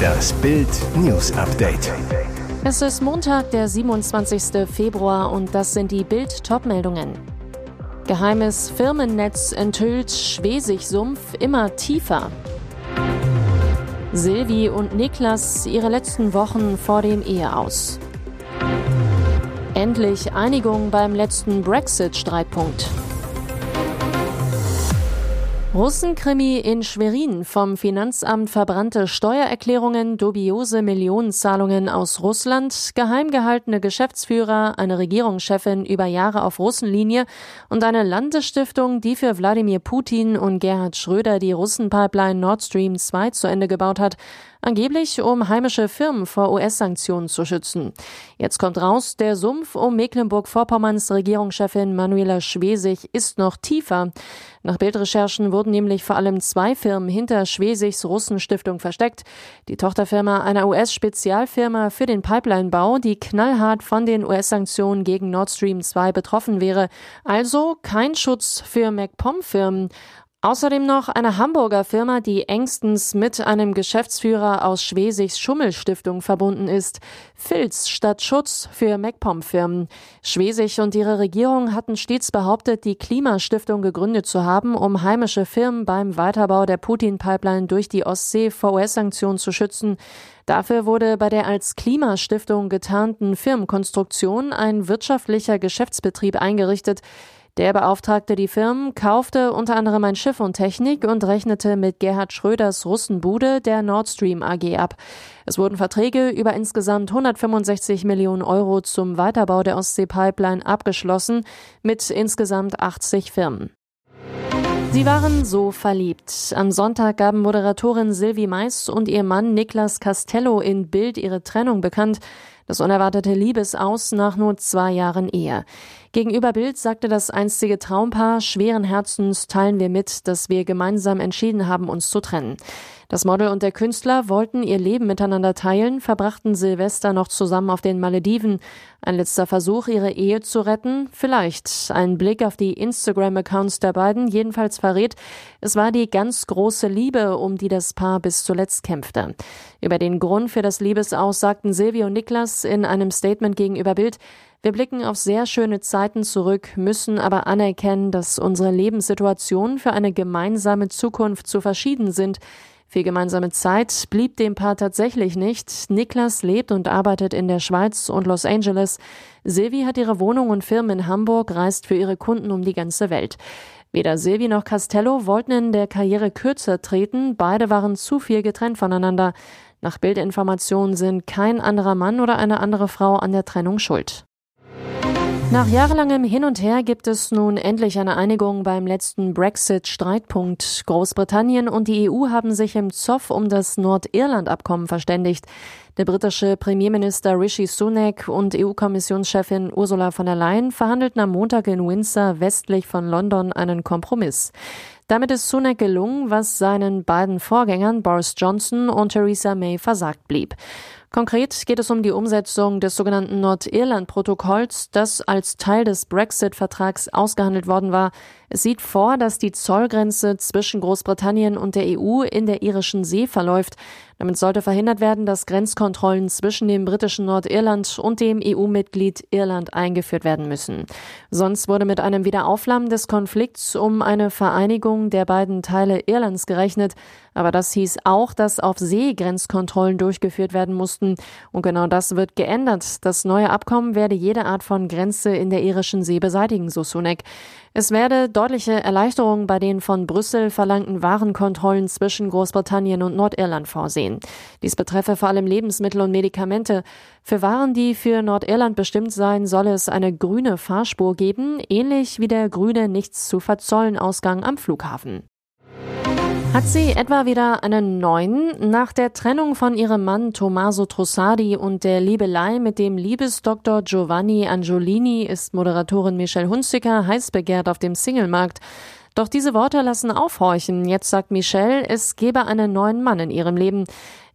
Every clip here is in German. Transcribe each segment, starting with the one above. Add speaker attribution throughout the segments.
Speaker 1: Das Bild News Update.
Speaker 2: Es ist Montag, der 27. Februar und das sind die Bild Topmeldungen. Geheimes Firmennetz enthüllt Schwesig-Sumpf immer tiefer. Silvi und Niklas ihre letzten Wochen vor dem Eheaus. Endlich Einigung beim letzten Brexit-Streitpunkt. Russenkrimi in Schwerin. Vom Finanzamt verbrannte Steuererklärungen, dubiose Millionenzahlungen aus Russland, geheim gehaltene Geschäftsführer, eine Regierungschefin über Jahre auf Russenlinie und eine Landesstiftung, die für Wladimir Putin und Gerhard Schröder die Russenpipeline Nord Stream 2 zu Ende gebaut hat, Angeblich, um heimische Firmen vor US-Sanktionen zu schützen. Jetzt kommt raus, der Sumpf um Mecklenburg-Vorpommerns Regierungschefin Manuela Schwesig ist noch tiefer. Nach Bildrecherchen wurden nämlich vor allem zwei Firmen hinter Schwesigs Russenstiftung versteckt. Die Tochterfirma einer US-Spezialfirma für den Pipelinebau, die knallhart von den US-Sanktionen gegen Nord Stream 2 betroffen wäre. Also kein Schutz für MacPom-Firmen. Außerdem noch eine Hamburger Firma, die engstens mit einem Geschäftsführer aus Schwesigs Schummelstiftung verbunden ist. Filz statt Schutz für MacPom-Firmen. Schwesig und ihre Regierung hatten stets behauptet, die Klimastiftung gegründet zu haben, um heimische Firmen beim Weiterbau der Putin-Pipeline durch die Ostsee vor US-Sanktionen zu schützen. Dafür wurde bei der als Klimastiftung getarnten Firmenkonstruktion ein wirtschaftlicher Geschäftsbetrieb eingerichtet, der beauftragte die Firmen, kaufte unter anderem ein Schiff und Technik und rechnete mit Gerhard Schröders Russenbude der Nord Stream AG ab. Es wurden Verträge über insgesamt 165 Millionen Euro zum Weiterbau der Ostsee-Pipeline abgeschlossen mit insgesamt 80 Firmen. Sie waren so verliebt. Am Sonntag gaben Moderatorin Sylvie Mais und ihr Mann Niklas Castello in Bild ihre Trennung bekannt. Das unerwartete Liebesaus nach nur zwei Jahren Ehe. Gegenüber Bild sagte das einstige Traumpaar, schweren Herzens teilen wir mit, dass wir gemeinsam entschieden haben, uns zu trennen. Das Model und der Künstler wollten ihr Leben miteinander teilen, verbrachten Silvester noch zusammen auf den Malediven. Ein letzter Versuch, ihre Ehe zu retten? Vielleicht. Ein Blick auf die Instagram-Accounts der beiden jedenfalls verrät, es war die ganz große Liebe, um die das Paar bis zuletzt kämpfte. Über den Grund für das Liebesaus sagten Silvio und Niklas in einem Statement gegenüber Bild, wir blicken auf sehr schöne Zeiten zurück, müssen aber anerkennen, dass unsere Lebenssituationen für eine gemeinsame Zukunft zu verschieden sind. Viel gemeinsame Zeit blieb dem Paar tatsächlich nicht. Niklas lebt und arbeitet in der Schweiz und Los Angeles. Silvi hat ihre Wohnung und Firmen in Hamburg, reist für ihre Kunden um die ganze Welt. Weder Silvi noch Castello wollten in der Karriere kürzer treten, beide waren zu viel getrennt voneinander. Nach Bildinformationen sind kein anderer Mann oder eine andere Frau an der Trennung schuld. Nach jahrelangem Hin und Her gibt es nun endlich eine Einigung beim letzten Brexit-Streitpunkt. Großbritannien und die EU haben sich im Zoff um das Nordirland-Abkommen verständigt. Der britische Premierminister Rishi Sunak und EU-Kommissionschefin Ursula von der Leyen verhandelten am Montag in Windsor westlich von London einen Kompromiss. Damit ist Sunak gelungen, was seinen beiden Vorgängern Boris Johnson und Theresa May versagt blieb. Konkret geht es um die Umsetzung des sogenannten Nordirland-Protokolls, das als Teil des Brexit-Vertrags ausgehandelt worden war. Es sieht vor, dass die Zollgrenze zwischen Großbritannien und der EU in der irischen See verläuft. Damit sollte verhindert werden, dass Grenzkontrollen zwischen dem britischen Nordirland und dem EU-Mitglied Irland eingeführt werden müssen. Sonst wurde mit einem Wiederauflammen des Konflikts um eine Vereinigung der beiden Teile Irlands gerechnet. Aber das hieß auch, dass auf See Grenzkontrollen durchgeführt werden mussten. Und genau das wird geändert. Das neue Abkommen werde jede Art von Grenze in der irischen See beseitigen, so Sunak. Es werde deutliche Erleichterungen bei den von Brüssel verlangten Warenkontrollen zwischen Großbritannien und Nordirland vorsehen. Dies betreffe vor allem Lebensmittel und Medikamente. Für Waren, die für Nordirland bestimmt seien, solle es eine grüne Fahrspur geben, ähnlich wie der grüne nichts zu verzollen Ausgang am Flughafen. Hat sie etwa wieder einen neuen? Nach der Trennung von ihrem Mann Tommaso Trussardi und der Liebelei mit dem Liebesdoktor Giovanni Angiolini ist Moderatorin Michelle Hunziker heiß begehrt auf dem Singlemarkt. Doch diese Worte lassen aufhorchen. Jetzt sagt Michelle, es gebe einen neuen Mann in ihrem Leben.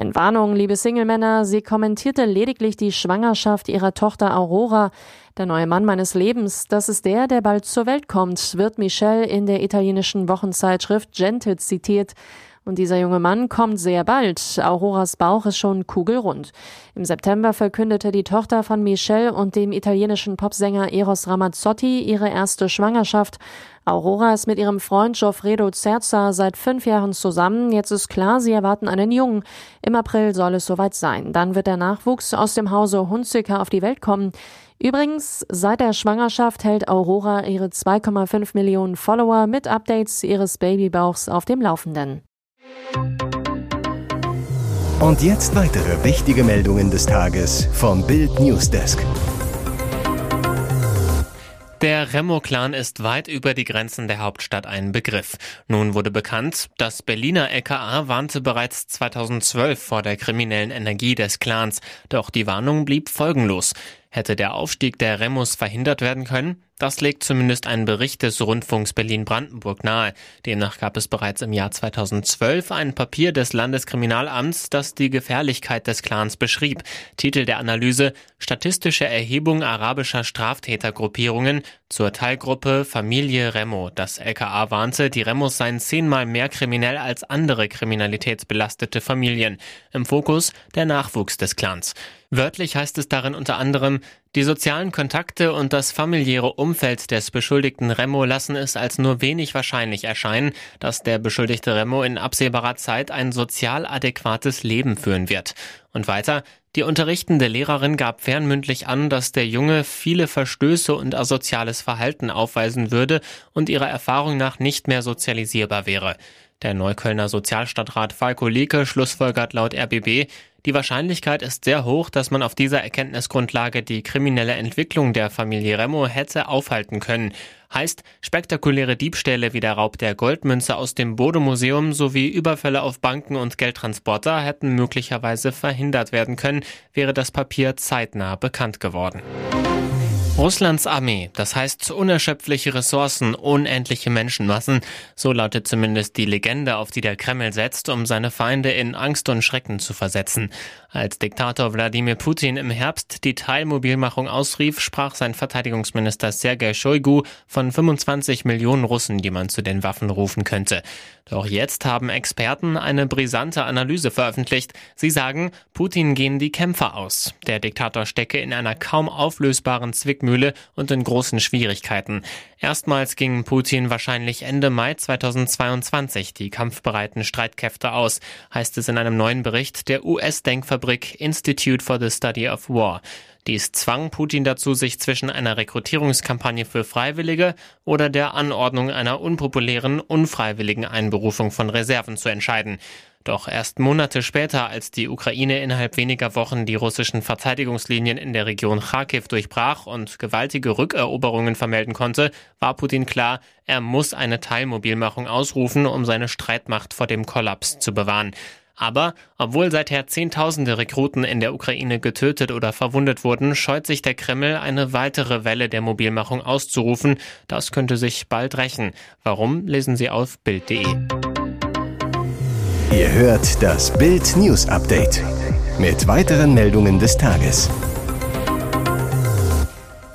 Speaker 2: Entwarnung, liebe Single-Männer, sie kommentierte lediglich die Schwangerschaft ihrer Tochter Aurora. Der neue Mann meines Lebens, das ist der, der bald zur Welt kommt, wird Michelle in der italienischen Wochenzeitschrift Gente zitiert. Und dieser junge Mann kommt sehr bald. Auroras Bauch ist schon kugelrund. Im September verkündete die Tochter von Michelle und dem italienischen Popsänger Eros Ramazzotti ihre erste Schwangerschaft. Aurora ist mit ihrem Freund Goffredo Zerza seit fünf Jahren zusammen. Jetzt ist klar, sie erwarten einen Jungen. Im April soll es soweit sein. Dann wird der Nachwuchs aus dem Hause Hunziker auf die Welt kommen. Übrigens, seit der Schwangerschaft hält Aurora ihre 2,5 Millionen Follower mit Updates ihres Babybauchs auf dem Laufenden.
Speaker 1: Und jetzt weitere wichtige Meldungen des Tages vom Bild Newsdesk.
Speaker 3: Der Remo-Clan ist weit über die Grenzen der Hauptstadt ein Begriff. Nun wurde bekannt, das Berliner LKA warnte bereits 2012 vor der kriminellen Energie des Clans, doch die Warnung blieb folgenlos. Hätte der Aufstieg der Remos verhindert werden können? Das legt zumindest ein Bericht des Rundfunks Berlin-Brandenburg nahe. Demnach gab es bereits im Jahr 2012 ein Papier des Landeskriminalamts, das die Gefährlichkeit des Clans beschrieb. Titel der Analyse Statistische Erhebung arabischer Straftätergruppierungen zur Teilgruppe Familie Remo. Das LKA warnte, die Remos seien zehnmal mehr kriminell als andere kriminalitätsbelastete Familien. Im Fokus der Nachwuchs des Clans. Wörtlich heißt es darin unter anderem, die sozialen Kontakte und das familiäre Umfeld des beschuldigten Remo lassen es als nur wenig wahrscheinlich erscheinen, dass der beschuldigte Remo in absehbarer Zeit ein sozial adäquates Leben führen wird. Und weiter, die unterrichtende Lehrerin gab fernmündlich an, dass der Junge viele Verstöße und asoziales Verhalten aufweisen würde und ihrer Erfahrung nach nicht mehr sozialisierbar wäre. Der Neuköllner Sozialstadtrat Falko Leke schlussfolgert laut RBB, die Wahrscheinlichkeit ist sehr hoch, dass man auf dieser Erkenntnisgrundlage die kriminelle Entwicklung der Familie Remo hätte aufhalten können. Heißt, spektakuläre Diebstähle wie der Raub der Goldmünze aus dem Bode-Museum sowie Überfälle auf Banken und Geldtransporter hätten möglicherweise verhindert werden können, wäre das Papier zeitnah bekannt geworden. Russlands Armee, das heißt unerschöpfliche Ressourcen, unendliche Menschenmassen, so lautet zumindest die Legende, auf die der Kreml setzt, um seine Feinde in Angst und Schrecken zu versetzen. Als Diktator Wladimir Putin im Herbst die Teilmobilmachung ausrief, sprach sein Verteidigungsminister Sergei Shoigu von 25 Millionen Russen, die man zu den Waffen rufen könnte. Doch jetzt haben Experten eine brisante Analyse veröffentlicht. Sie sagen, Putin gehen die Kämpfer aus. Der Diktator stecke in einer kaum auflösbaren Zwickmühle und in großen Schwierigkeiten. Erstmals gingen Putin wahrscheinlich Ende Mai 2022 die kampfbereiten Streitkräfte aus, heißt es in einem neuen Bericht der US-Denkfabrik Institute for the Study of War. Dies zwang Putin dazu, sich zwischen einer Rekrutierungskampagne für Freiwillige oder der Anordnung einer unpopulären, unfreiwilligen Einberufung von Reserven zu entscheiden. Doch erst Monate später, als die Ukraine innerhalb weniger Wochen die russischen Verteidigungslinien in der Region Kharkiv durchbrach und gewaltige Rückeroberungen vermelden konnte, war Putin klar, er muss eine Teilmobilmachung ausrufen, um seine Streitmacht vor dem Kollaps zu bewahren. Aber obwohl seither Zehntausende Rekruten in der Ukraine getötet oder verwundet wurden, scheut sich der Kreml, eine weitere Welle der Mobilmachung auszurufen. Das könnte sich bald rächen. Warum lesen Sie auf Bild.de.
Speaker 1: Ihr hört das Bild News Update mit weiteren Meldungen des Tages.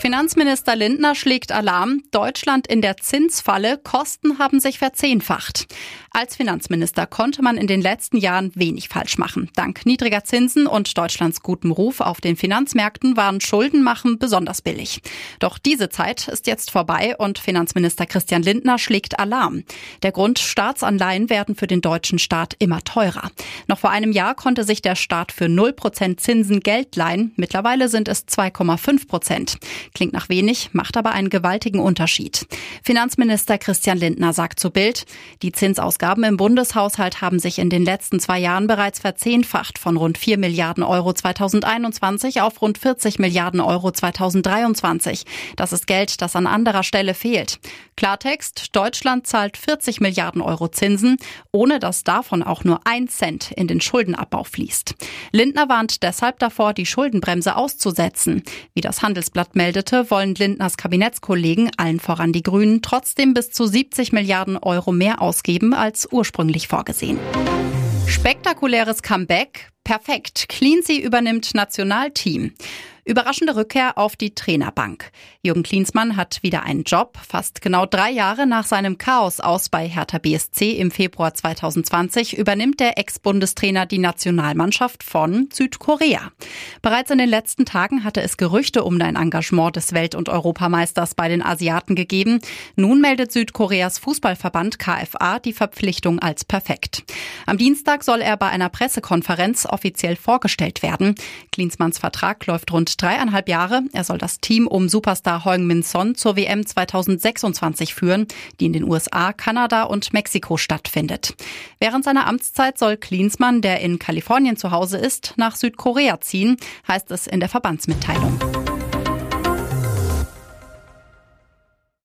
Speaker 4: Finanzminister Lindner schlägt Alarm. Deutschland in der Zinsfalle. Kosten haben sich verzehnfacht. Als Finanzminister konnte man in den letzten Jahren wenig falsch machen. Dank niedriger Zinsen und Deutschlands gutem Ruf auf den Finanzmärkten waren Schuldenmachen besonders billig. Doch diese Zeit ist jetzt vorbei und Finanzminister Christian Lindner schlägt Alarm. Der Grund, Staatsanleihen werden für den deutschen Staat immer teurer. Noch vor einem Jahr konnte sich der Staat für 0% Zinsen Geld leihen. Mittlerweile sind es 2,5 Klingt nach wenig, macht aber einen gewaltigen Unterschied. Finanzminister Christian Lindner sagt zu Bild, die Zinsausgaben im Bundeshaushalt haben sich in den letzten zwei Jahren bereits verzehnfacht von rund 4 Milliarden Euro 2021 auf rund 40 Milliarden Euro 2023. Das ist Geld, das an anderer Stelle fehlt. Klartext, Deutschland zahlt 40 Milliarden Euro Zinsen, ohne dass davon auch nur ein Cent in den Schuldenabbau fließt. Lindner warnt deshalb davor, die Schuldenbremse auszusetzen. Wie das Handelsblatt meldet, meldete, wollen Lindners Kabinettskollegen, allen voran die Grünen, trotzdem bis zu 70 Milliarden Euro mehr ausgeben als ursprünglich vorgesehen. Spektakuläres Comeback. Perfekt. Cleansea übernimmt Nationalteam. Überraschende Rückkehr auf die Trainerbank. Jürgen Klinsmann hat wieder einen Job. Fast genau drei Jahre nach seinem Chaos aus bei Hertha BSC im Februar 2020 übernimmt der Ex-Bundestrainer die Nationalmannschaft von Südkorea. Bereits in den letzten Tagen hatte es Gerüchte um ein Engagement des Welt- und Europameisters bei den Asiaten gegeben. Nun meldet Südkoreas Fußballverband KFA die Verpflichtung als perfekt. Am Dienstag soll er bei einer Pressekonferenz offiziell vorgestellt werden. Klinsmanns Vertrag läuft rund dreieinhalb Jahre. Er soll das Team um Superstar Heung-Min Son zur WM 2026 führen, die in den USA, Kanada und Mexiko stattfindet. Während seiner Amtszeit soll Klinsmann, der in Kalifornien zu Hause ist, nach Südkorea ziehen, heißt es in der Verbandsmitteilung.